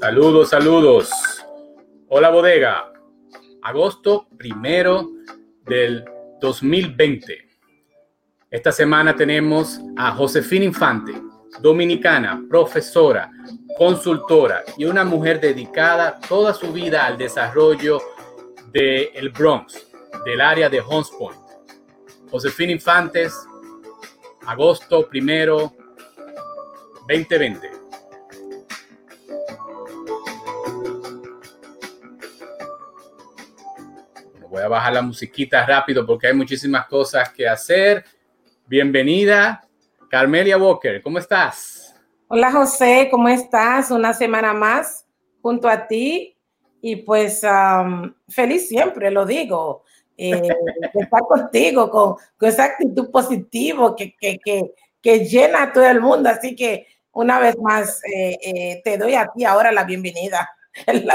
Saludos, saludos. Hola bodega. Agosto primero del 2020. Esta semana tenemos a Josefina Infante, dominicana, profesora, consultora y una mujer dedicada toda su vida al desarrollo del el Bronx, del área de Hunts Point. Josefina Infantes, agosto primero, 2020. Voy a bajar la musiquita rápido porque hay muchísimas cosas que hacer. Bienvenida, Carmelia Walker, ¿cómo estás? Hola José, ¿cómo estás? Una semana más junto a ti y pues feliz siempre, lo digo, eh, estar contigo con, esa actitud positiva que, que, que, llena a todo el mundo. Así que una vez más eh, eh, te doy a ti ahora la bienvenida, el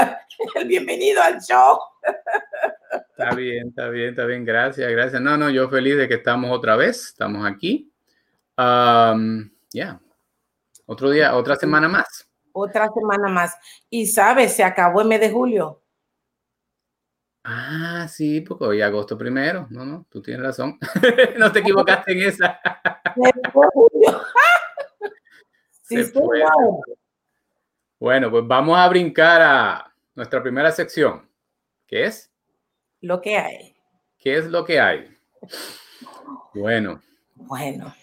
bienvenido al show. Está bien, está bien, está bien. Gracias, gracias. No, no, yo feliz de que estamos otra vez, estamos aquí. ya, otro día, otra semana más. Otra semana más. Y sabes, se acabó el mes de julio. Ah, sí, porque hoy agosto primero. No, no, tú tienes razón. no te equivocaste en esa. sí, Bueno, pues vamos a brincar a nuestra primera sección. ¿Qué es? Lo que hay. ¿Qué es lo que hay? Bueno. Bueno.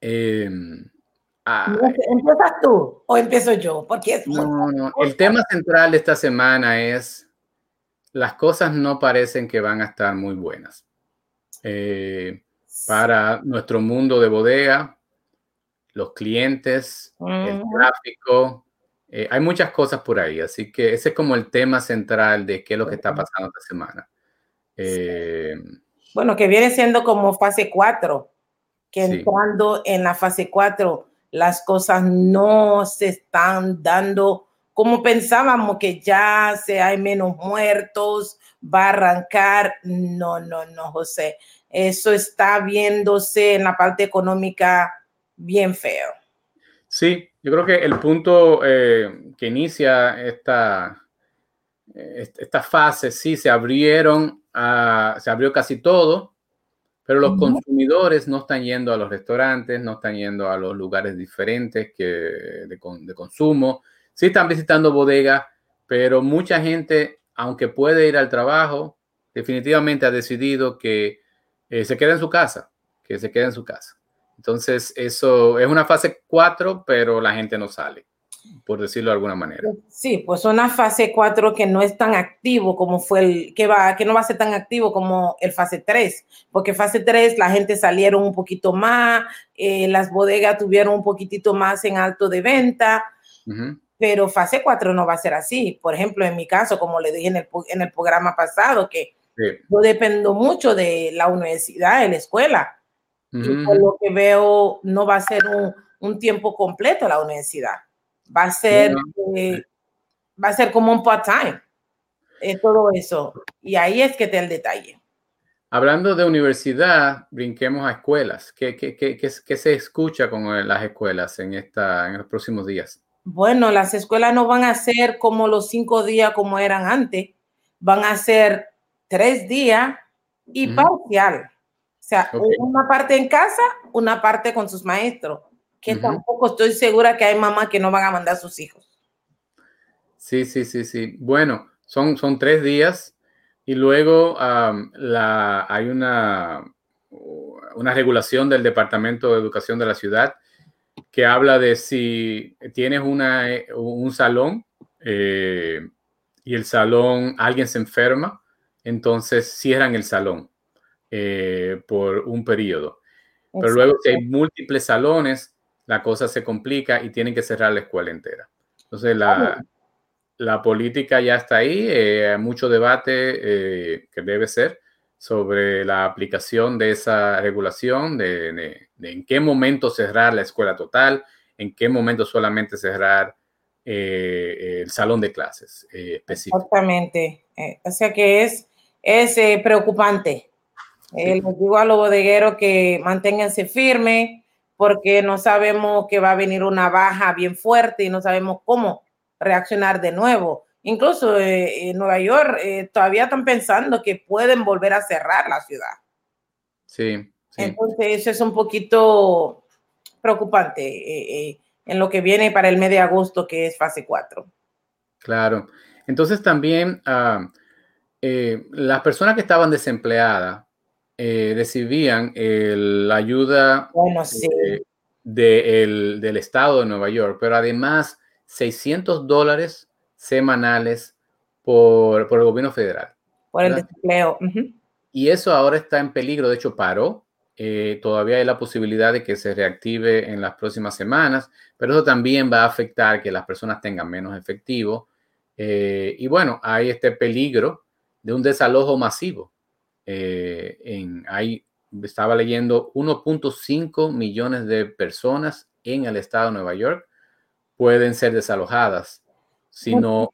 Eh, ¿Empiezas tú o empiezo yo? Porque es no, no. El tema central de esta semana es las cosas no parecen que van a estar muy buenas. Eh, para nuestro mundo de bodega, los clientes, el tráfico, eh, hay muchas cosas por ahí, así que ese es como el tema central de qué es lo que está pasando esta semana. Eh, bueno, que viene siendo como fase 4, que entrando en la fase 4 las cosas no se están dando como pensábamos que ya se hay menos muertos, va a arrancar. No, no, no, José. Eso está viéndose en la parte económica bien feo. Sí, yo creo que el punto eh, que inicia esta, esta fase, sí, se abrieron se abrió casi todo, pero los consumidores no están yendo a los restaurantes, no están yendo a los lugares diferentes que, de, consumo. Sí están visitando bodegas, pero mucha gente, aunque puede ir al trabajo, definitivamente ha decidido que eh, se quede en su casa, que se quede en su casa. Entonces, eso es una fase 4, pero la gente no sale por decirlo de alguna manera. Sí, pues una fase 4 que no es tan activo como fue el, que va, que no va a ser tan activo como el fase 3, porque fase 3 la gente salieron un poquito más, eh, las bodegas tuvieron un poquitito más en alto de venta, pero fase 4 no va a ser así. Por ejemplo, en mi caso, como le dije en el, en el programa pasado, que yo dependo mucho de la universidad, de la escuela, y por lo que veo no va a ser un, un tiempo completo la universidad va a ser, eh, va a ser como un part-time, eh, todo eso. Y ahí es que te el detalle. Hablando de universidad, brinquemos a escuelas. ¿Qué, qué, qué, qué, se escucha con las escuelas en, esta, en los próximos días? Bueno, las escuelas no van a ser como los cinco días como eran antes, van a ser tres días y parcial. O sea, una parte en casa, una parte con sus maestros que tampoco estoy segura que hay mamás que no van a mandar a sus hijos. Sí, sí, sí, sí. Bueno, son, son tres días y luego la, hay una, una regulación del Departamento de Educación de la ciudad que habla de si tienes una, un salón eh, y el salón, alguien se enferma, entonces cierran el salón eh, por un periodo. Pero luego si hay múltiples salones, la cosa se complica y tienen que cerrar la escuela entera. Entonces, la, la política ya está ahí, eh, hay mucho debate eh, que debe ser sobre la aplicación de esa regulación, de, en qué momento cerrar la escuela total, en qué momento solamente cerrar eh, el salón de clases específico. Exactamente. o sea que es, es preocupante. les digo a los bodegueros que manténganse firmes, porque no sabemos que va a venir una baja bien fuerte y no sabemos cómo reaccionar de nuevo. Incluso eh, en Nueva York eh, todavía están pensando que pueden volver a cerrar la ciudad. Sí, Entonces eso es un poquito preocupante eh, en lo que viene para el mes de agosto, que es fase 4. Claro. Entonces también ah, las personas que estaban desempleadas recibían la ayuda bueno, sí del estado de Nueva York, pero además 600 dólares semanales por, el gobierno federal. Por el desempleo. Y eso ahora está en peligro, de hecho paró. Eh, todavía hay la posibilidad de que se reactive en las próximas semanas, pero eso también va a afectar que las personas tengan menos efectivo. Eh, y bueno, hay este peligro de un desalojo masivo. Eh, en, hay estaba leyendo 1.5 millones de personas en el estado de Nueva York pueden ser desalojadas si no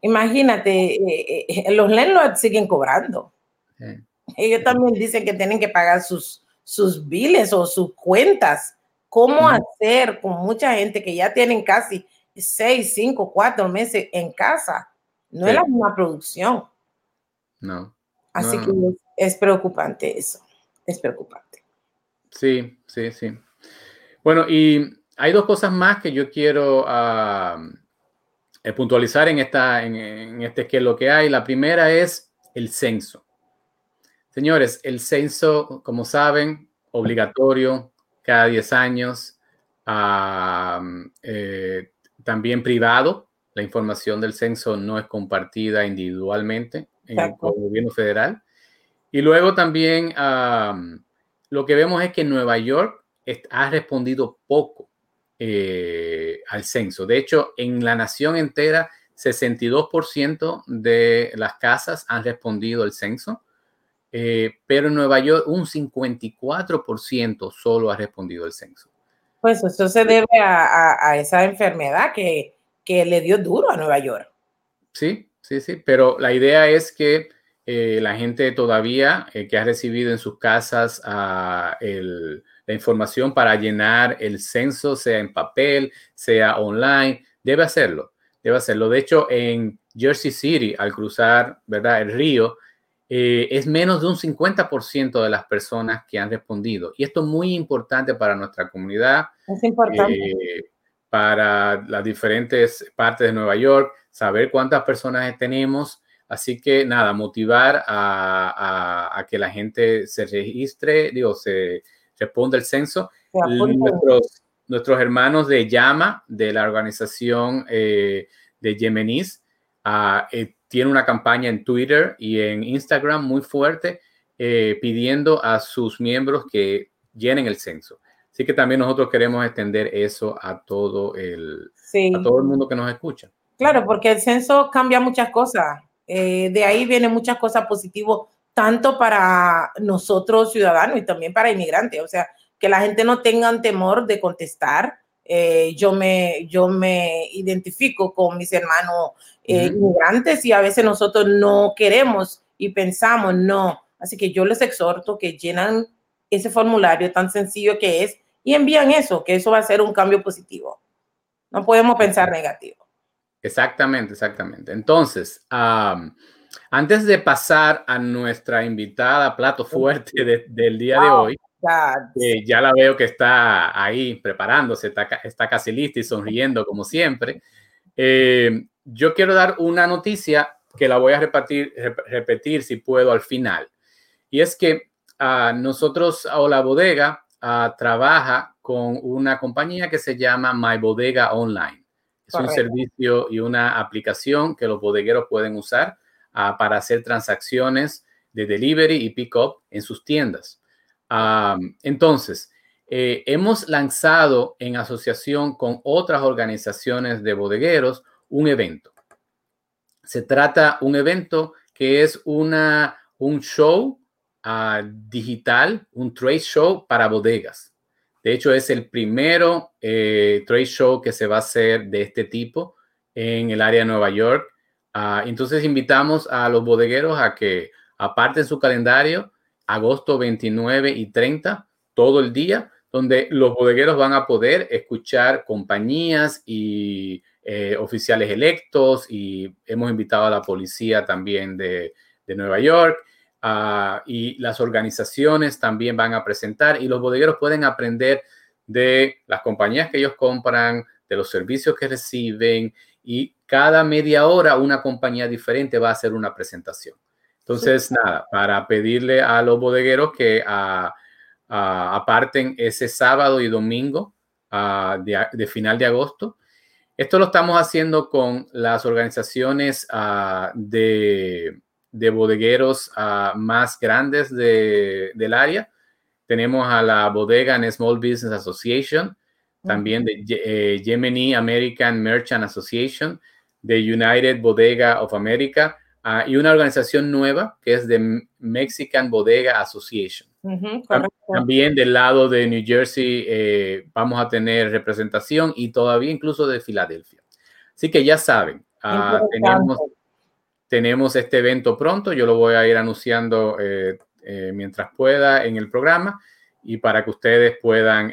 imagínate, eh, eh, los landlords siguen cobrando. Ellos también dicen que tienen que pagar sus sus biles o sus cuentas. Cómo hacer con mucha gente que ya tienen casi 6, 5, 4 meses en casa no es la misma producción. No así que es preocupante eso, es preocupante. Sí, sí, sí. Bueno, y hay dos cosas más que yo quiero ah, eh, puntualizar en, esta, en, este que es lo que hay. La primera es el censo. Señores, el censo, como saben, obligatorio cada 10 años, ah, eh, también privado. La información del censo no es compartida individualmente en el gobierno federal. Y luego también lo que vemos es que Nueva York ha respondido poco eh, al censo. De hecho, en la nación entera, 62% de las casas han respondido al censo, eh, pero en Nueva York un 54% solo ha respondido al censo. Pues eso se debe a, esa enfermedad que, que le dio duro a Nueva York. Sí, sí, sí, pero la idea es que eh, la gente todavía eh, que ha recibido en sus casas ah, la información para llenar el censo, sea en papel, sea online, debe hacerlo, debe hacerlo. De hecho, en Jersey City, al cruzar ¿verdad? el río, eh, es menos de un 50% de las personas que han respondido. Y esto es muy importante para nuestra comunidad. Es importante. para las diferentes partes de Nueva York, saber cuántas personas tenemos Así que nada, motivar a, que la gente se registre, digo, se responda el censo. Nuestros, nuestros, hermanos de Llama, de la organización eh, de Yemenis, uh, eh, tienen una campaña en Twitter y en Instagram muy fuerte eh, pidiendo a sus miembros que llenen el censo. Así que también nosotros queremos extender eso a todo el, a todo el mundo que nos escucha. Claro, porque el censo cambia muchas cosas. Eh, de ahí vienen muchas cosas positivas, tanto para nosotros ciudadanos y también para inmigrantes. O sea, que la gente no tenga temor de contestar. Eh, yo, me, yo me identifico con mis hermanos eh, inmigrantes y a veces nosotros no queremos y pensamos, no. Así que yo les exhorto que llenan ese formulario tan sencillo que es y envían eso, que eso va a ser un cambio positivo. No podemos pensar negativo. Exactamente, exactamente. Entonces, antes de pasar a nuestra invitada plato fuerte del día de hoy, ya la veo que está ahí preparándose, está, casi lista y sonriendo como siempre. Eh, yo quiero dar una noticia que la voy a repetir, repetir si puedo al final. Y es que uh, nosotros o la bodega ah, trabaja con una compañía que se llama My Bodega Online. Es un servicio y una aplicación que los bodegueros pueden usar ah, para hacer transacciones de delivery y pick-up en sus tiendas. entonces, eh, hemos lanzado en asociación con otras organizaciones de bodegueros un evento. Se trata de un evento que es una, un show ah, digital, un trade show para bodegas. De hecho, es el primero eh, trade show que se va a hacer de este tipo en el área de Nueva York. Ah, entonces invitamos a los bodegueros a que aparten su calendario agosto 29 y 30, todo el día, donde los bodegueros van a poder escuchar compañías y eh, oficiales electos y hemos invitado a la policía también de, Nueva York. Ah, y las organizaciones también van a presentar y los bodegueros pueden aprender de las compañías que ellos compran, de los servicios que reciben y cada media hora una compañía diferente va a hacer una presentación. Entonces, nada, para pedirle a los bodegueros que ah, ah, aparten ese sábado y domingo de, final de agosto esto lo estamos haciendo con las organizaciones ah, de, bodegueros ah, más grandes del área. Tenemos a la bodega en Small Business Association, también de eh, Gemini American Merchant Association, de United Bodega of America ah, y una organización nueva que es de Mexican Bodega Association. También del lado de New Jersey eh, vamos a tener representación y todavía incluso de Filadelfia. Así que ya saben, ah, tenemos, este evento pronto, yo lo voy a ir anunciando eh, eh, mientras pueda en el programa y para que ustedes puedan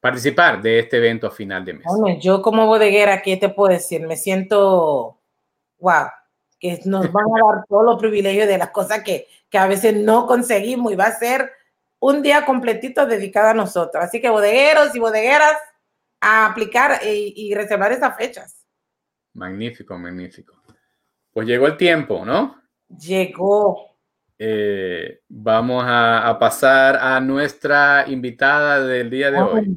participar de este evento a final de mes. yo como bodeguera, ¿qué te puedo decir? Me siento, wow, que nos van a dar todos los privilegios de las cosas que, que a veces no conseguimos y va a ser un día completito dedicado a nosotros. Así que bodegueros y bodegueras a aplicar y, reservar esas fechas. Magnífico, magnífico. Pues llegó el tiempo, ¿no? Llegó. Eh, vamos a, pasar a nuestra invitada del día de hoy.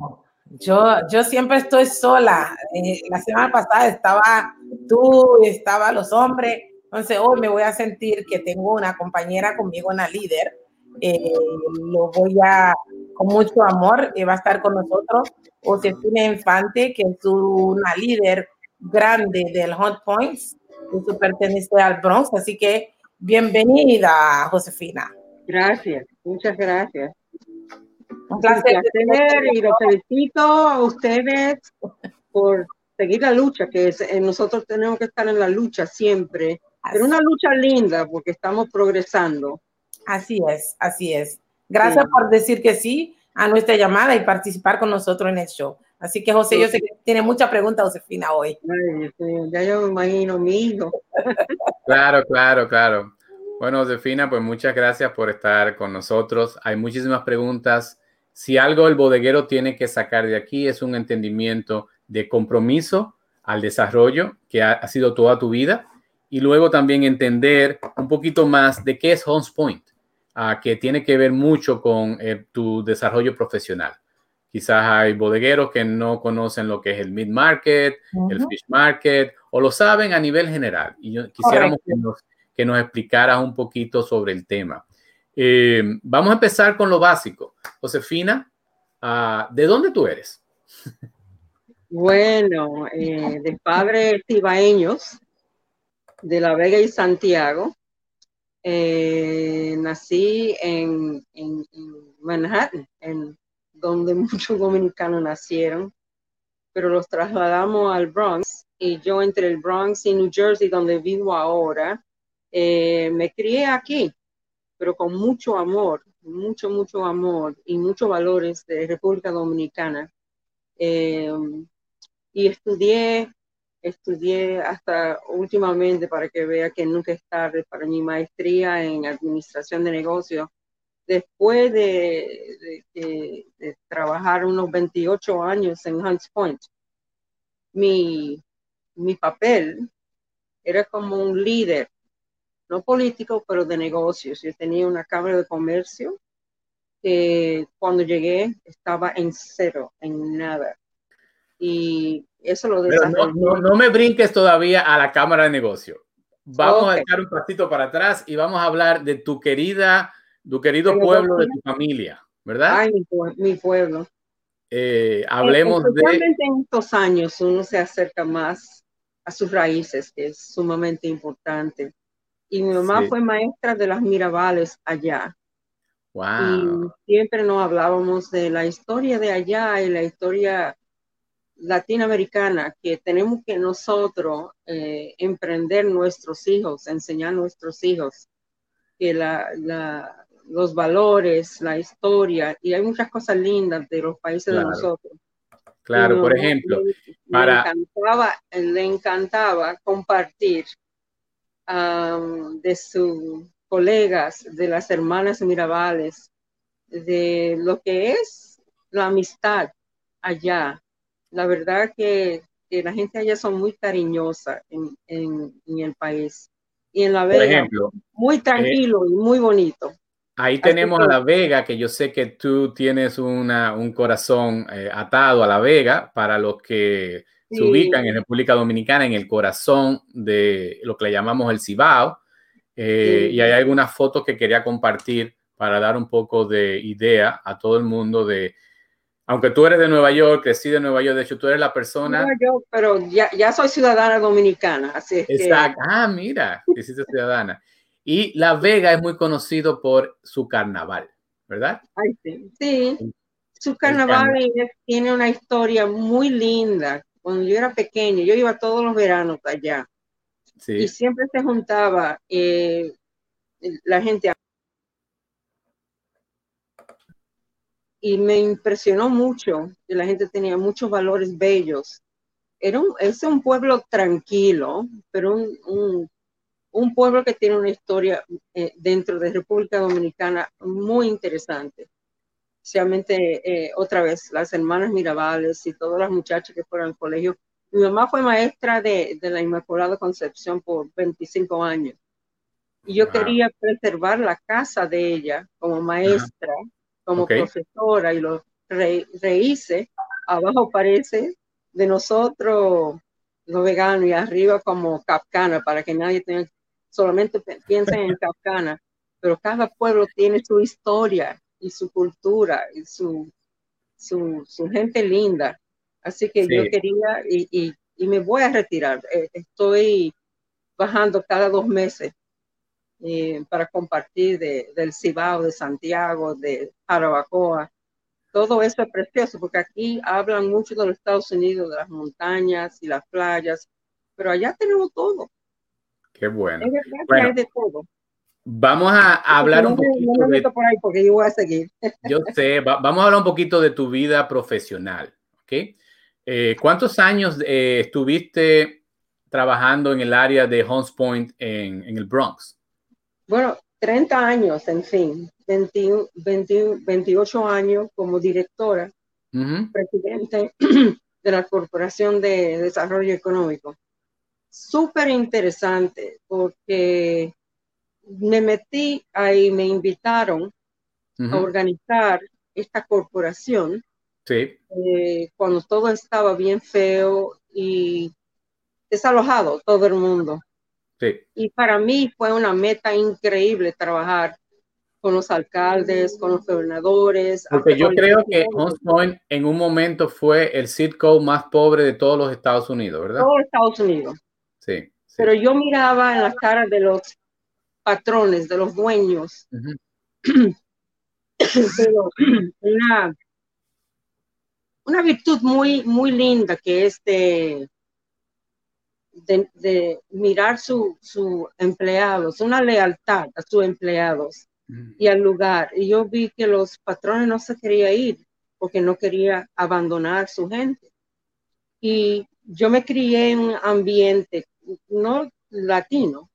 Yo, yo siempre estoy sola. Eh, la semana pasada estaba tú, estaba los hombres entonces, hoy me voy a sentir que tengo una compañera conmigo, una líder. Eh, lo voy a, con mucho amor, y va a estar con nosotros Josefina Infante, que es una líder grande del Hot Points, que pertenece al Bronx. Así que bienvenida, Josefina. Gracias, muchas gracias. Un placer. y los felicito a ustedes por seguir la lucha, que es, eh, nosotros tenemos que estar en la lucha siempre pero una lucha linda porque estamos progresando. Así es, así es. Gracias por decir que sí a nuestra llamada y participar con nosotros en el show. Así que José, yo sé que tiene mucha pregunta, Josefina, hoy. ya yo me imagino mi hijo. Claro, claro, claro. Bueno, Josefina, pues muchas gracias por estar con nosotros. Hay muchísimas preguntas. Si algo el bodeguero tiene que sacar de aquí es un entendimiento de compromiso al desarrollo que ha sido toda tu vida y luego también entender un poquito más de qué es Homes Point, uh, que tiene que ver mucho con eh, tu desarrollo profesional. Quizás hay bodegueros que no conocen lo que es el mid market, el fish market, o lo saben a nivel general. Y yo, quisiéramos que nos, que nos, explicaras un poquito sobre el tema. Eh, vamos a empezar con lo básico. Josefina, uh, ¿de dónde tú eres? Bueno, eh, de padres tibaeños, de La Vega y Santiago. Eh, nací en, Manhattan, en donde muchos dominicanos nacieron, pero los trasladamos al Bronx y yo entre el Bronx y New Jersey, donde vivo ahora, eh, me crié aquí, pero con mucho amor, mucho, mucho amor y muchos valores de República Dominicana. Eh, y estudié estudié hasta últimamente para que vea que nunca es tarde para mi maestría en administración de negocios. Después de, trabajar unos 28 años en Hunts Point, mi, mi papel era como un líder, no político, pero de negocios. Yo tenía una cámara de comercio que cuando llegué estaba en cero, en nada. Y eso lo no, no, me brinques todavía a la cámara de negocio. Vamos a echar un pasito para atrás y vamos a hablar de tu querida, tu querido pueblo, de tu familia, ¿verdad? Ay, mi, pueblo. Eh, hablemos de. en estos años uno se acerca más a sus raíces, que es sumamente importante. Y mi mamá fue maestra de las Mirabales allá. Wow. Y siempre nos hablábamos de la historia de allá y la historia latinoamericana que tenemos que nosotros eh, emprender nuestros hijos, enseñar a nuestros hijos que la, los valores, la historia, y hay muchas cosas lindas de los países de nosotros. Claro, por ejemplo, le, para... encantaba, le encantaba compartir um, de sus colegas, de las hermanas Mirabales, de lo que es la amistad allá. La verdad que, que la gente allá son muy cariñosa en, en, en, el país. Y en La Vega, ejemplo, muy tranquilo eh, y muy bonito. Ahí tenemos a La Vega, que yo sé que tú tienes una, un corazón eh, atado a La Vega, para los que sí. se ubican en República Dominicana, en el corazón de lo que le llamamos el Cibao. Eh, sí. Y hay algunas fotos que quería compartir para dar un poco de idea a todo el mundo de, aunque tú eres de Nueva York, crecí de Nueva York, de hecho tú eres la persona... Nueva York, pero ya, ya soy ciudadana dominicana, así es Exacto. Que... Ah, mira, hiciste ciudadana. Y La Vega es muy conocido por su carnaval, ¿verdad? Ay, sí. sí. Su carnaval, carnaval, tiene una historia muy linda. Cuando yo era pequeña, yo iba todos los veranos allá. Sí. Y siempre se juntaba eh, la gente. Y me impresionó mucho que la gente tenía muchos valores bellos. Era un, es un pueblo tranquilo, pero un, un un pueblo que tiene una historia eh, dentro de República Dominicana muy interesante. Especialmente, eh, otra vez, las hermanas Mirabales y todas las muchachas que fueron al colegio. Mi mamá fue maestra de, de la Inmaculada Concepción por 25 años. Y yo wow. quería preservar la casa de ella como maestra, uh -huh. como okay. profesora, y lo re, rehice. Abajo parece de nosotros los veganos y arriba como capcana para que nadie tenga solamente piensen en Capcana, pero cada pueblo tiene su historia y su cultura y su, su, su gente linda. Así que sí. yo quería, y, y, y, me voy a retirar, eh, estoy bajando cada dos meses eh, para compartir de, del Cibao, de Santiago, de Jarabacoa. Todo eso es precioso porque aquí hablan mucho de los Estados Unidos, de las montañas y las playas, pero allá tenemos todo. Qué bueno. Es verdad bueno, hay de todo. Vamos a hablar un poquito de... por ahí porque yo voy a seguir. Yo sé, va, vamos a hablar un poquito de tu vida profesional, ¿ok? Eh, ¿Cuántos años eh, estuviste trabajando en el área de Hunts Point en, en, el Bronx? Bueno, 30 años, en fin, 21, 21, 28 años como directora, uh -huh. presidente de la Corporación de Desarrollo Económico súper interesante porque me metí ahí, me invitaron uh -huh. a organizar esta corporación sí. eh, cuando todo estaba bien feo y desalojado todo el mundo. Sí. Y para mí fue una meta increíble trabajar con los alcaldes, con los gobernadores. Porque yo creo que Hunts Point en un momento fue el code más pobre de todos los Estados Unidos, ¿verdad? Todos Estados Unidos. Sí, sí. Pero yo miraba en las caras de los patrones, de los dueños, uh -huh. pero una, una virtud muy, muy linda que es de, de, de mirar su, su empleados, una lealtad a sus empleados uh -huh. y al lugar. Y yo vi que los patrones no se querían ir porque no quería abandonar su gente. Y yo me crié en un ambiente no latino.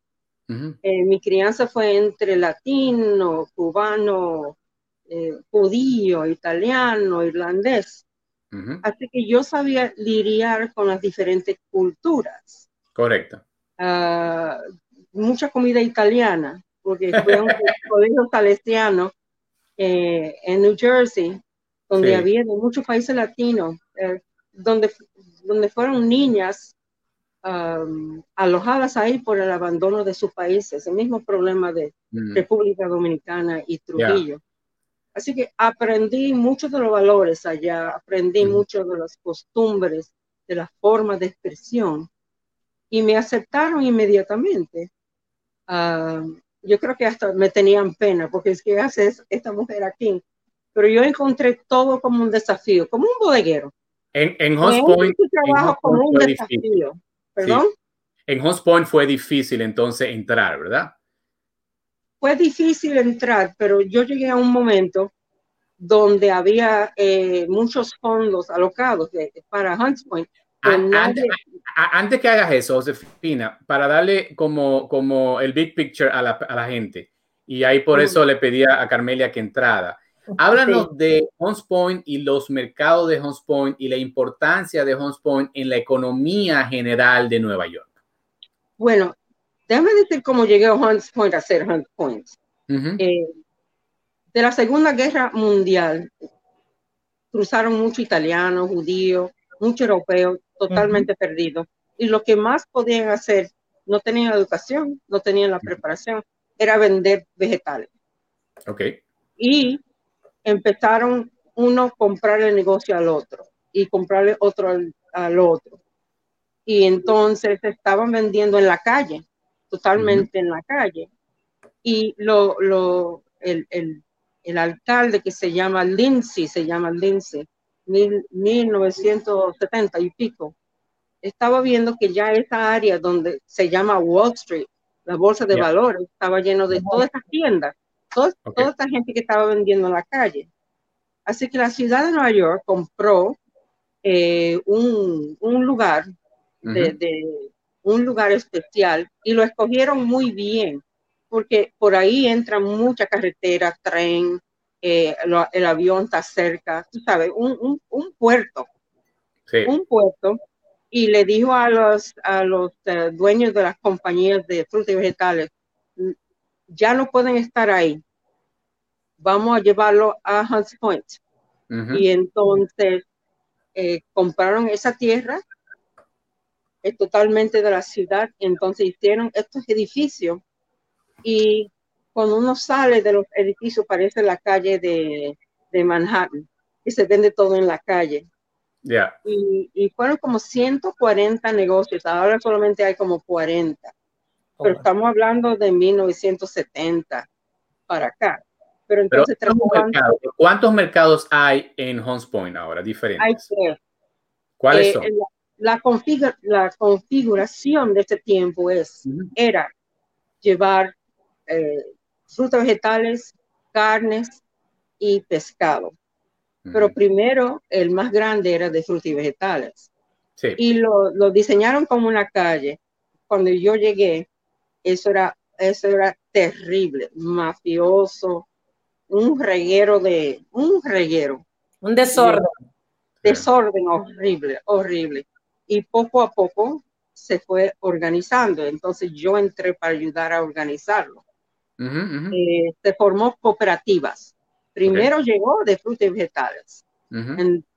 Uh -huh. eh, mi crianza fue entre latino, cubano, eh, judío, italiano, irlandés. Uh -huh. Así que yo sabía lidiar con las diferentes culturas. Correcto. Uh, mucha comida italiana, porque fue un colegio salesiano eh, en New Jersey, donde sí. había de muchos países latinos, eh, donde, donde fueron niñas um, alojadas ahí por el abandono de sus países, el mismo problema de mm. República Dominicana y Trujillo. Yeah. Así que aprendí mucho de los valores allá, aprendí mm. mucho de las costumbres, de las formas de expresión y me aceptaron inmediatamente. Uh, yo creo que hasta me tenían pena porque es que hace esta mujer aquí, pero yo encontré todo como un desafío, como un bodeguero. En, en Host Point, desafío. Difícil. ¿Perdón? Sí. En Hunts Point fue difícil entonces entrar, ¿verdad? Fue difícil entrar, pero yo llegué a un momento donde había eh, muchos fondos alocados para Hunts Point. Antes, que hagas eso, Josefina, para darle como, como el big picture a la, a la gente, y ahí por eso le pedía a Carmelia que entrara. Háblanos de Hunts Point y los mercados de Hunts Point y la importancia de Hunts Point en la economía general de Nueva York. Bueno, déjame decir cómo llegué a Hunts Point a ser Hunts Point. Eh, de la Segunda Guerra Mundial cruzaron muchos italianos, judíos, muchos europeos totalmente perdidos. Y lo que más podían hacer, no tenían educación, no tenían la preparación, era vender vegetales. Ok. Y empezaron uno a comprar el negocio al otro y comprarle otro al, otro. Y entonces estaban vendiendo en la calle, totalmente en la calle. Y lo, lo, el, el, el, alcalde que se llama Lindsay, se llama Lindsay, mil, 1970 y pico, estaba viendo que ya esa área donde se llama Wall Street, la bolsa de valores, estaba lleno de todas estas tiendas toda, esta gente que estaba vendiendo en la calle. Así que la ciudad de Nueva York compró eh, un, lugar de, un lugar especial y lo escogieron muy bien porque por ahí entra mucha carretera, tren, eh, el avión está cerca, tú sabes, un, puerto, un puerto y le dijo a los, a los eh, dueños de las compañías de frutas y vegetales, ya no pueden estar ahí, vamos a llevarlo a Hunts Point. Y entonces eh, compraron esa tierra es eh, totalmente de la ciudad, entonces hicieron estos edificios y cuando uno sale de los edificios parece la calle de, de Manhattan y se vende todo en la calle. Y, y, fueron como 140 negocios, ahora solamente hay como 40, pero estamos hablando de 1970 para acá. Pero entonces ¿cuántos, mercados, hay en Hunts Point ahora diferentes? Hay tres. ¿Cuáles eh, son? La, la, configuración de este tiempo es, era llevar eh, frutas vegetales, carnes y pescado. Pero primero el más grande era de frutas y vegetales. Sí. Y lo, lo, diseñaron como una calle. Cuando yo llegué, eso era, eso era terrible, mafioso, un reguero de, un reguero. Un desorden. desorden horrible, horrible. Y poco a poco se fue organizando. Entonces yo entré para ayudar a organizarlo. Eh, se formó cooperativas. Primero llegó de frutas y vegetales.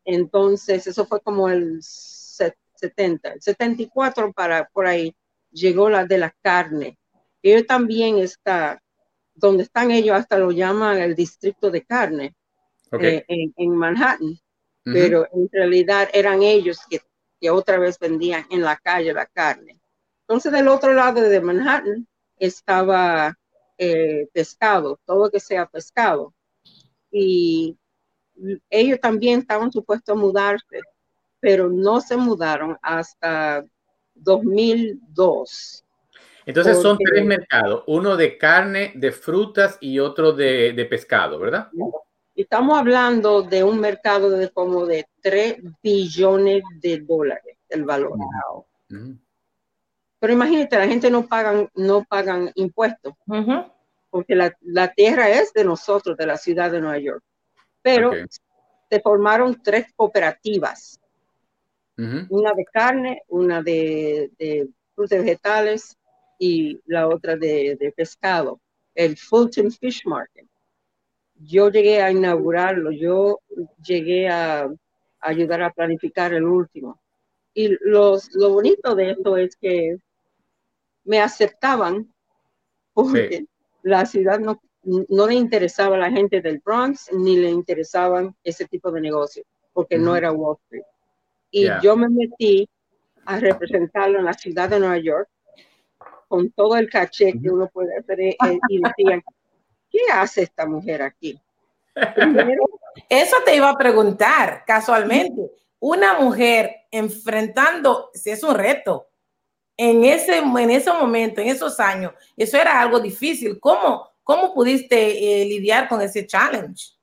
entonces, eso fue como el 70, el 74 para por ahí llegó la de la carne. Ellos también está donde están ellos hasta lo llaman el distrito de carne eh, en, Manhattan, pero en realidad eran ellos que, que, otra vez vendían en la calle la carne. Entonces del otro lado de Manhattan estaba eh, pescado, todo que sea pescado. Y ellos también estaban supuestos a mudarse, pero no se mudaron hasta 2002. Entonces son tres mercados, uno de carne, de frutas y otro de, pescado, ¿verdad? Estamos hablando de un mercado de como de 3 billones de dólares el valor. Pero imagínate, la gente no pagan, no pagan impuestos, porque la, tierra es de nosotros, de la ciudad de Nueva York. Pero se formaron tres cooperativas, una de carne, una de, de frutas vegetales y la otra de, pescado, el Fulton Fish Market. Yo llegué a inaugurarlo, yo llegué a, ayudar a planificar el último. Y los, lo bonito de esto es que me aceptaban porque la ciudad no, no le interesaba a la gente del Bronx ni le interesaban ese tipo de negocio, porque no era Wall Street. Y yo me metí a representarlo en la ciudad de Nueva York con todo el caché que uno puede hacer eh, y decían, ¿qué hace esta mujer aquí? Eso te iba a preguntar casualmente. Una mujer enfrentando, si es un reto, en ese, en ese momento, en esos años, eso era algo difícil. ¿Cómo, cómo pudiste eh, lidiar con ese challenge?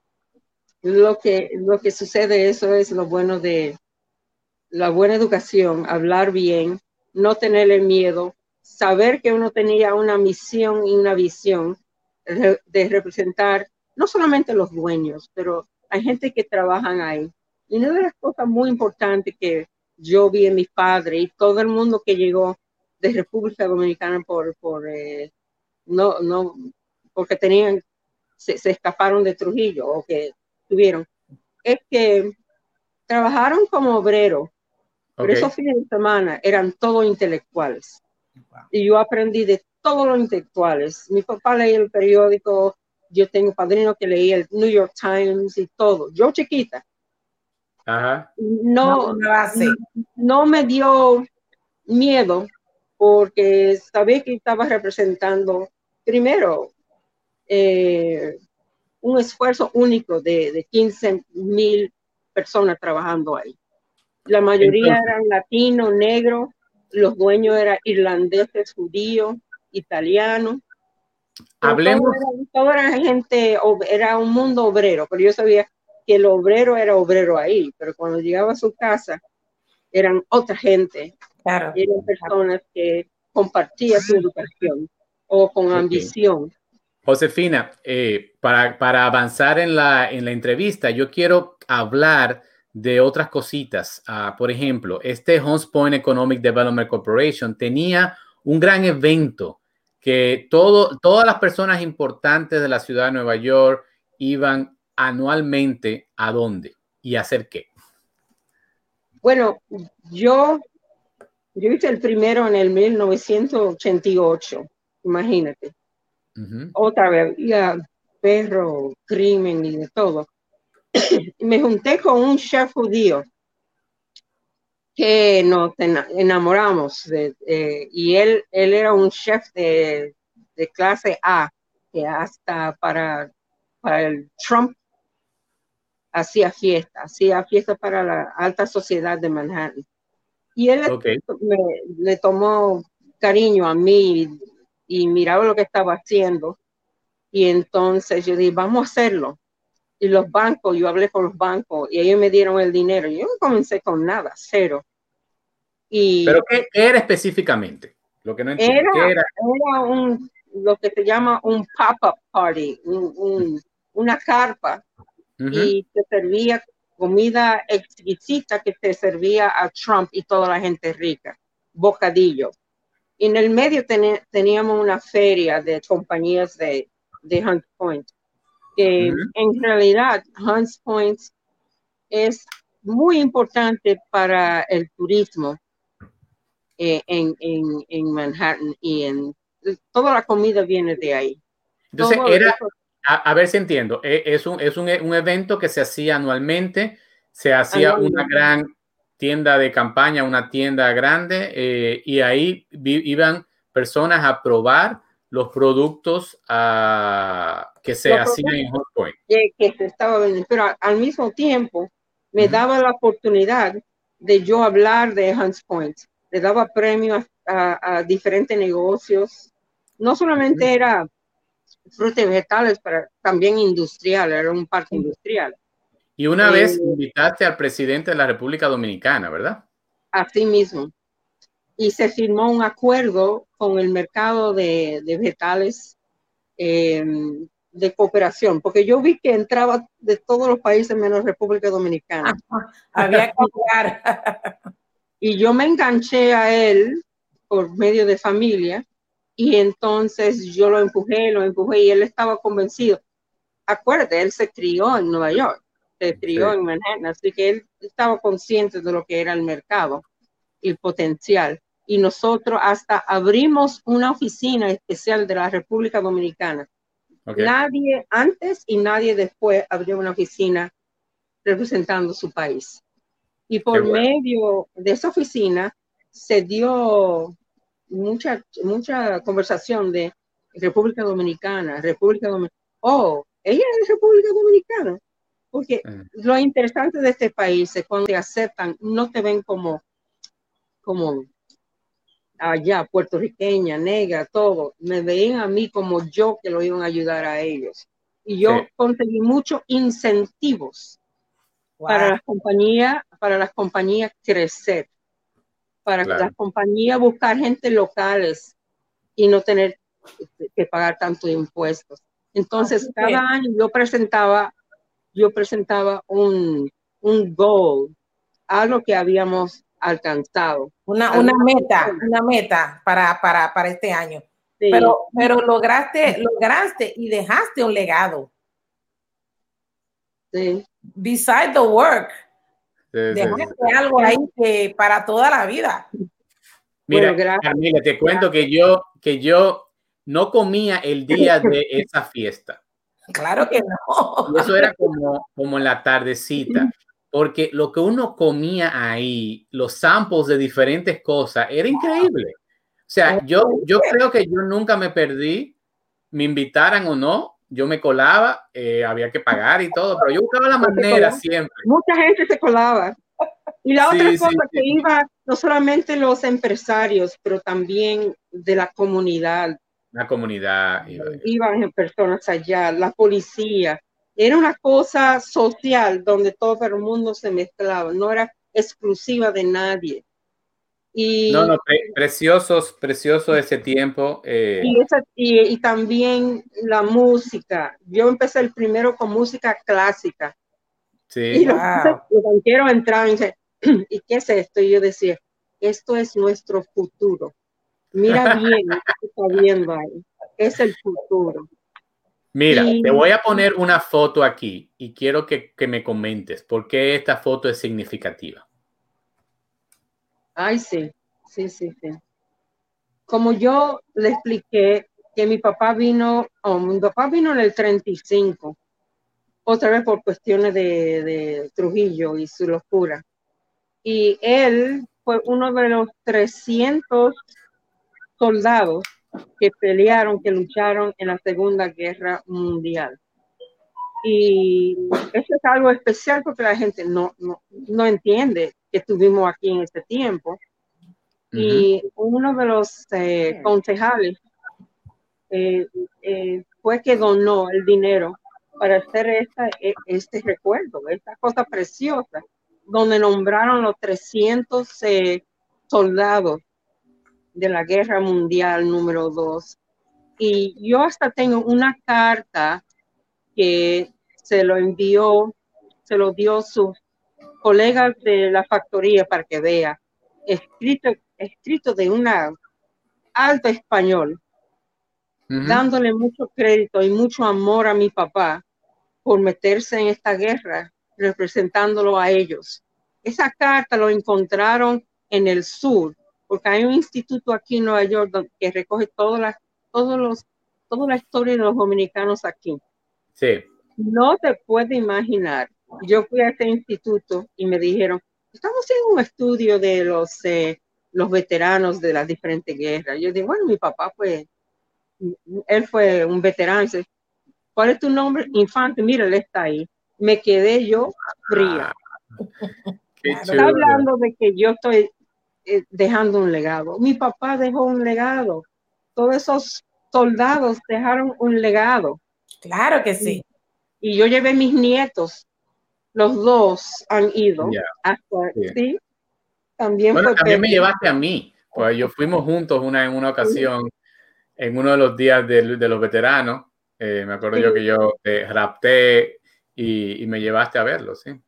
lo que, lo que sucede, eso es lo bueno de la buena educación, hablar bien, no tenerle miedo, saber que uno tenía una misión y una visión de representar no solamente los dueños, pero hay gente que trabajan ahí. Y una de las cosas muy importantes que yo vi en mi padre y todo el mundo que llegó de República Dominicana por, por eh, no, no, porque tenían, se, escaparon de Trujillo o que tuvieron, es que trabajaron como obreros, pero esos fines de semana eran todos intelectuales. Y yo aprendí de todos los intelectuales. Mi papá leía el periódico, yo tengo padrino que leía el New York Times y todo. Yo chiquita. No, no, me dio miedo porque sabía que estaba representando primero eh, un esfuerzo único de, de 15 mil personas trabajando ahí. La mayoría eran latinos, negros, los dueños eran irlandeses, judíos, italianos. Hablemos. Todo era, gente, era un mundo obrero, pero yo sabía que el obrero era obrero ahí, pero cuando llegaba a su casa eran otra gente. Claro. Eran personas que compartían su educación o con ambición. Josefina, eh, para, para, avanzar en la, en la entrevista, yo quiero hablar de otras cositas. Ah, por ejemplo, este Hunts Point Economic Development Corporation tenía un gran evento que todo, todas las personas importantes de la ciudad de Nueva York iban anualmente a dónde y a hacer qué. Bueno, yo, yo hice el primero en el 1988, imagínate. Otra vez había perro, crimen y de todo. Me junté con un chef judío que nos enamoramos de, y él, él era un chef de, de, clase A, que hasta para, para el Trump hacía fiesta, hacía fiesta para la alta sociedad de Manhattan. Y él le tomó cariño a mí y miraba lo que estaba haciendo. Y entonces yo dije, vamos a hacerlo. Y los bancos, yo hablé con los bancos y ellos me dieron el dinero. Yo no comencé con nada, cero. Y ¿Pero qué era específicamente? Lo que no entiendo. Era, era? un, lo que se llama un pop-up party, un, una carpa. Y se servía comida exquisita que se servía a Trump y toda la gente rica. Bocadillo y en el medio teníamos una feria de compañías de, de Hunts Point, que en realidad Hunts Point es muy importante para el turismo eh, en, en, en, Manhattan y en toda la comida viene de ahí. Entonces, era, a, ver si entiendo, e, es, un, es un, un, evento que se hacía anualmente, se hacía una gran tienda de campaña, una tienda grande, eh, y ahí iban personas a probar los productos ah, que se hacían en Hot Point. Que, se estaba vendiendo, pero al mismo tiempo me daba la oportunidad de yo hablar de Hunts Point, le daba premios a, diferentes negocios, no solamente era frutas y vegetales, pero también industrial, era un parque industrial. Y una vez invitaste al presidente de la República Dominicana, ¿verdad? Así mismo. Y se firmó un acuerdo con el mercado de, vegetales em, de cooperación, porque yo vi que entraba de todos los países menos República Dominicana. Había que hablar. y yo me enganché a él por medio de familia y entonces yo lo empujé, lo empujé y él estaba convencido. Acuérdate, él se crió en Nueva York se crió en Manhattan, así que él estaba consciente de lo que era el mercado y el potencial. Y nosotros hasta abrimos una oficina especial de la República Dominicana. Nadie antes y nadie después abrió una oficina representando su país. Y por medio de esa oficina se dio mucha, mucha conversación de República Dominicana, República Dominicana. Oh, ella es de República Dominicana. Porque mm. lo interesante de este país es cuando te aceptan, no te ven como, como allá, puertorriqueña, negra, todo. Me veían a mí como yo que lo iban a ayudar a ellos. Y yo conseguí muchos incentivos para las compañías, para las compañías crecer, para las compañías buscar gente locales y no tener que pagar tanto impuestos. Entonces, cada año yo presentaba, yo presentaba un, un goal, algo que habíamos alcanzado. Una, una meta, una meta para, para, para este año. Pero, pero lograste, lograste y dejaste un legado. Sí. Beside the work. dejaste algo ahí que para toda la vida. Mira, Camila, te cuento que yo, que yo no comía el día de esa fiesta. Claro que no. eso era como, como en la tardecita, porque lo que uno comía ahí, los samples de diferentes cosas, era increíble. O sea, yo, yo creo que yo nunca me perdí, me invitaran o no, yo me colaba, eh, había que pagar y todo, pero yo buscaba la manera siempre. Mucha gente se colaba. Y la otra cosa que iba, no solamente los empresarios, pero también de la comunidad. La comunidad. Iban en personas allá, la policía. Era una cosa social donde todo el mundo se mezclaba, no era exclusiva de nadie. Y, no, no, preciosos, precioso ese tiempo. Eh. Y, también la música. Yo empecé el primero con música clásica. Sí. Y los, banqueros entraban y dicen, ¿y qué es esto? Y yo decía, esto es nuestro futuro. Mira bien lo que está viendo ahí. Es el futuro. Mira, te voy a poner una foto aquí y quiero que, que me comentes por qué esta foto es significativa. Ay, sí, sí, sí, sí. Como yo le expliqué que mi papá vino, oh, mi papá vino en el 35, otra vez por cuestiones de, Trujillo y su locura. Y él fue uno de los 300 soldados que pelearon, que lucharon en la Segunda Guerra Mundial. Y eso es algo especial porque la gente no, no, no entiende que estuvimos aquí en este tiempo. Y uno de los eh, concejales eh, eh, fue que donó el dinero para hacer esta, e, este recuerdo, esta cosa preciosa, donde nombraron los 300 soldados de la Guerra Mundial número 2. Y yo hasta tengo una carta que se lo envió, se lo dio su colegas de la factoría para que vea, escrito, escrito de una alto español, dándole mucho crédito y mucho amor a mi papá por meterse en esta guerra, representándolo a ellos. Esa carta lo encontraron en el sur, porque hay un instituto aquí en Nueva York que recoge todas las, todos los, toda la historia de los dominicanos aquí. Sí. No te puedes imaginar yo fui a ese instituto y me dijeron, estamos haciendo un estudio de los, eh, los veteranos de las diferentes guerras. Yo digo, bueno, mi papá fue, él fue un veterano. ¿Cuál es tu nombre? Infante, mira, él está ahí. Me quedé yo fría. está hablando de que yo estoy eh, dejando un legado. Mi papá dejó un legado. Todos esos soldados dejaron un legado. Claro que sí. y yo llevé mis nietos los dos han ido. sí. También, bueno, también me llevaste a mí, pues yo fuimos juntos una en una ocasión, en uno de los días de, los veteranos. Eh, me acuerdo yo que yo te rapté y, me llevaste a verlo, sí.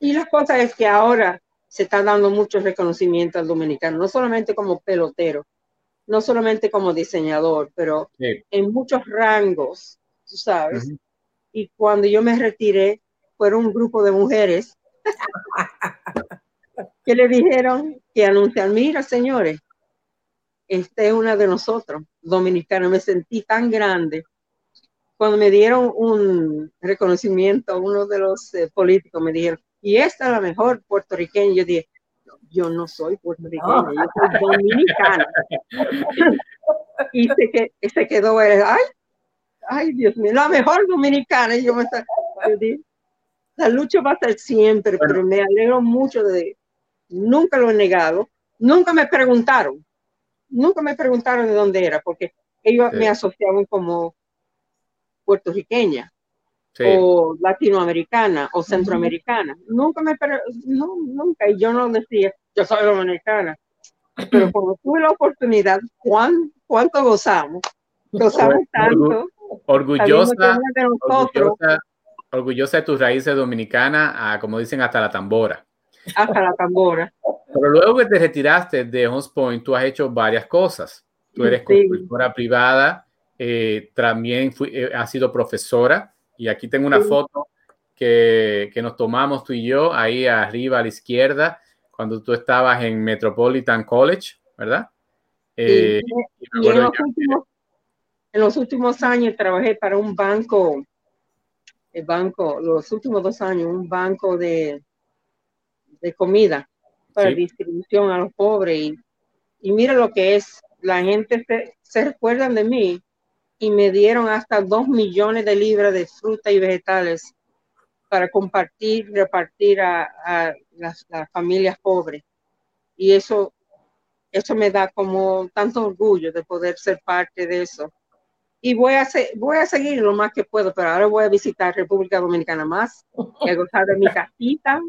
Y la cosa es que ahora se está dando mucho reconocimiento al dominicano, no solamente como pelotero, no solamente como diseñador, pero en muchos rangos, tú sabes. Y cuando yo me retiré, fueron un grupo de mujeres que le dijeron que anuncian, mira señores, esta es una de nosotros, dominicana, me sentí tan grande. Cuando me dieron un reconocimiento a uno de los eh, políticos, me dijeron, y esta es la mejor puertorriqueña. Yo dije, yo no soy puertorriqueña, yo soy dominicana. y se, se quedó, ay, ay, Dios mío, la mejor dominicana. Y yo me yo dije, la lucha va a estar siempre, pero me alegro mucho de, nunca lo he negado, nunca me preguntaron, nunca me preguntaron de dónde era, porque ellos me asociaban como puertorriqueña. O latinoamericana o centroamericana. Nunca me, no, nunca, y yo no decía, yo soy dominicana. Pero cuando tuve la oportunidad, ¿cuán, ¿cuánto gozamos? Gozamos tanto. Orgullosa, orgullosa, orgullosa, de tus raíces dominicanas, como dicen, hasta la tambora. Hasta la tambora. Pero luego que te retiraste de Homes Point, tú has hecho varias cosas. Tú eres sí. privada, eh, también fui, eh, has sido profesora, y aquí tengo una foto que, que, nos tomamos tú y yo, ahí arriba a la izquierda, cuando tú estabas en Metropolitan College, ¿verdad? Eh, y, en, los últimos, en, los últimos, años trabajé para un banco, el banco, los últimos dos años, un banco de, de comida para sí. distribución a los pobres. Y, y, mira lo que es, la gente se, se recuerdan de mí y me dieron hasta dos millones de libras de fruta y vegetales para compartir, repartir a, a las, las, familias pobres. Y eso, eso me da como tanto orgullo de poder ser parte de eso. Y voy a, voy a seguir lo más que puedo, pero ahora voy a visitar República Dominicana más, y a gozar de mi casita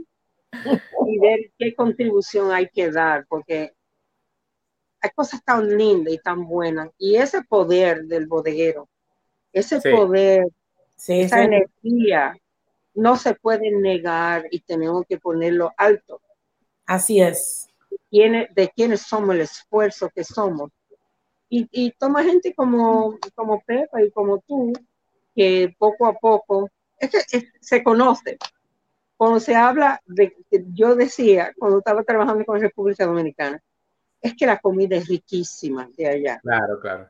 y ver qué contribución hay que dar, porque hay cosas tan lindas y tan buenas. Y ese poder del bodeguero, ese sí. poder, sí, esa sí. energía, no se puede negar y tenemos que ponerlo alto. Así es. ¿Quién, de quiénes somos, el esfuerzo que somos. Y, y toma gente como, como Pepa y como tú, que poco a poco, es que es, se conoce. Cuando se habla de, yo decía, cuando estaba trabajando con República Dominicana, es que la comida es riquísima de allá. Claro, claro.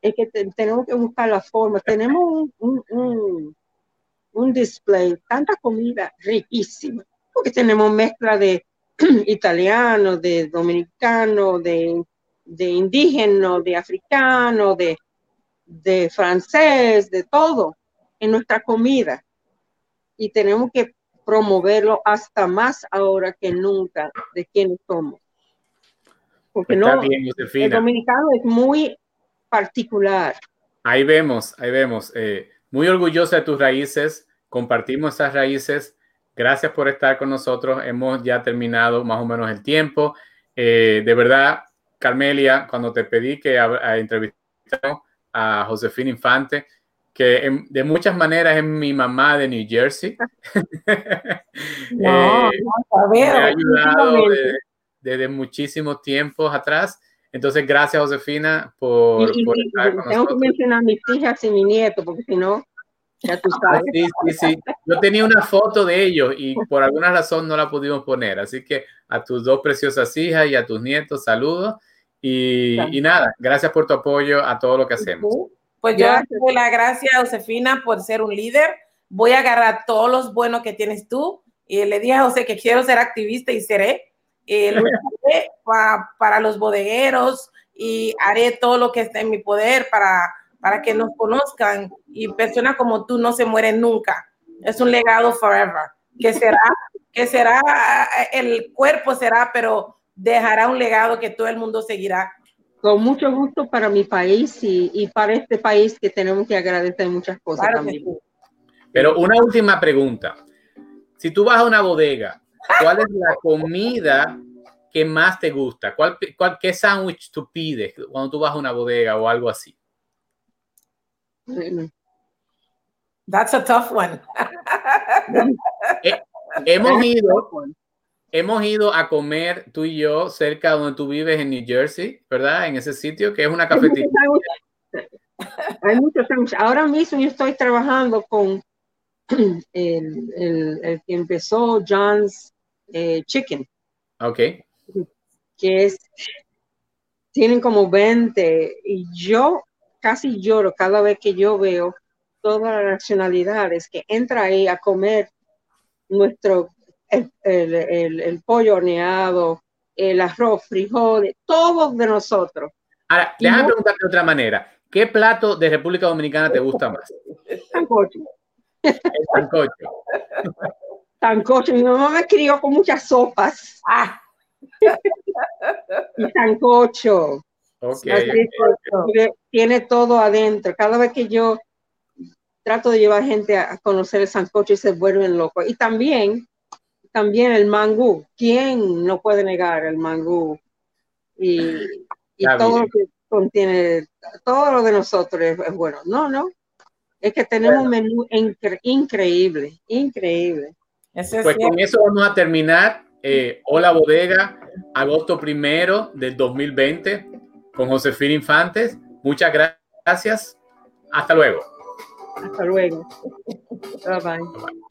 Es que te, tenemos que buscar la forma. Tenemos un, un, un, un, display, tanta comida riquísima, porque tenemos mezcla de italiano, de dominicano, de, de indígena, de africano, de, de francés, de todo en nuestra comida. Y tenemos que promoverlo hasta más ahora que nunca de quienes somos porque Está no, bien, el dominicano es muy particular. Ahí vemos, ahí vemos. Eh, muy orgullosa de tus raíces, compartimos esas raíces. Gracias por estar con nosotros. Hemos ya terminado más o menos el tiempo. Eh, de verdad, Carmelia, cuando te pedí que entrevistáramos a Josefina Infante, que en, de muchas maneras es mi mamá de New Jersey. no, eh, no, me ha ayudado de, desde muchísimos tiempos atrás. Entonces, gracias, Josefina, por, y, por y, estar con Tengo nosotros. que mencionar a mis hijas y mi nieto, porque si no, ya tú sabes. Sí, sí, sí. Yo tenía una foto de ellos y por alguna razón no la pudimos poner. Así que a tus dos preciosas hijas y a tus nietos, saludos. Y, y nada, gracias por tu apoyo a todo lo que hacemos. Pues yo doy la gracias a Josefina por ser un líder. Voy a agarrar todos los buenos que tienes tú. Y le dije a José que quiero ser activista y seré eh, lo haré pa, para los bodegueros y haré todo lo que esté en mi poder para, para que nos conozcan y personas como tú no se mueren nunca. Es un legado forever, que será, que será, el cuerpo será, pero dejará un legado que todo el mundo seguirá. Con mucho gusto para mi país y, y para este país que tenemos que agradecer muchas cosas claro también. Sí. Pero una última pregunta. Si tú vas a una bodega ¿Cuál es la comida que más te gusta? ¿Cuál, cuál, ¿Qué sándwich tú pides cuando tú vas a una bodega o algo así? That's a tough one. eh, hemos ido, hemos ido a comer tú y yo cerca donde tú vives en New Jersey, ¿verdad? En ese sitio que es una cafetería. Hay muchos sándwiches. Ahora mismo yo estoy trabajando con el, el, el que empezó John's eh, chicken. Ok. Que es, tienen como 20 y yo casi lloro cada vez que yo veo todas las nacionalidades que entra ahí a comer nuestro, el, el, pollo horneado, el arroz, frijoles, todos de nosotros. Ahora, déjame no, preguntarte de otra manera. ¿Qué plato de República Dominicana te gusta más? Sancocho. El sancocho. sancocho. Mi mamá me crió con muchas sopas. Ah. y sancocho. Okay. Así, tiene todo adentro. Cada vez que yo trato de llevar gente a, conocer el sancocho y se vuelven locos. Y también, también el mangú. ¿Quién no puede negar el mangú? Y, todo lo que contiene, todo lo de nosotros es, bueno. No, no. Es que tenemos un menú increíble, increíble. pues con eso vamos a terminar. Eh, Hola Bodega, agosto primero del 2020, con Josefina Infantes. Muchas gracias. Hasta luego. Hasta luego. bye. bye.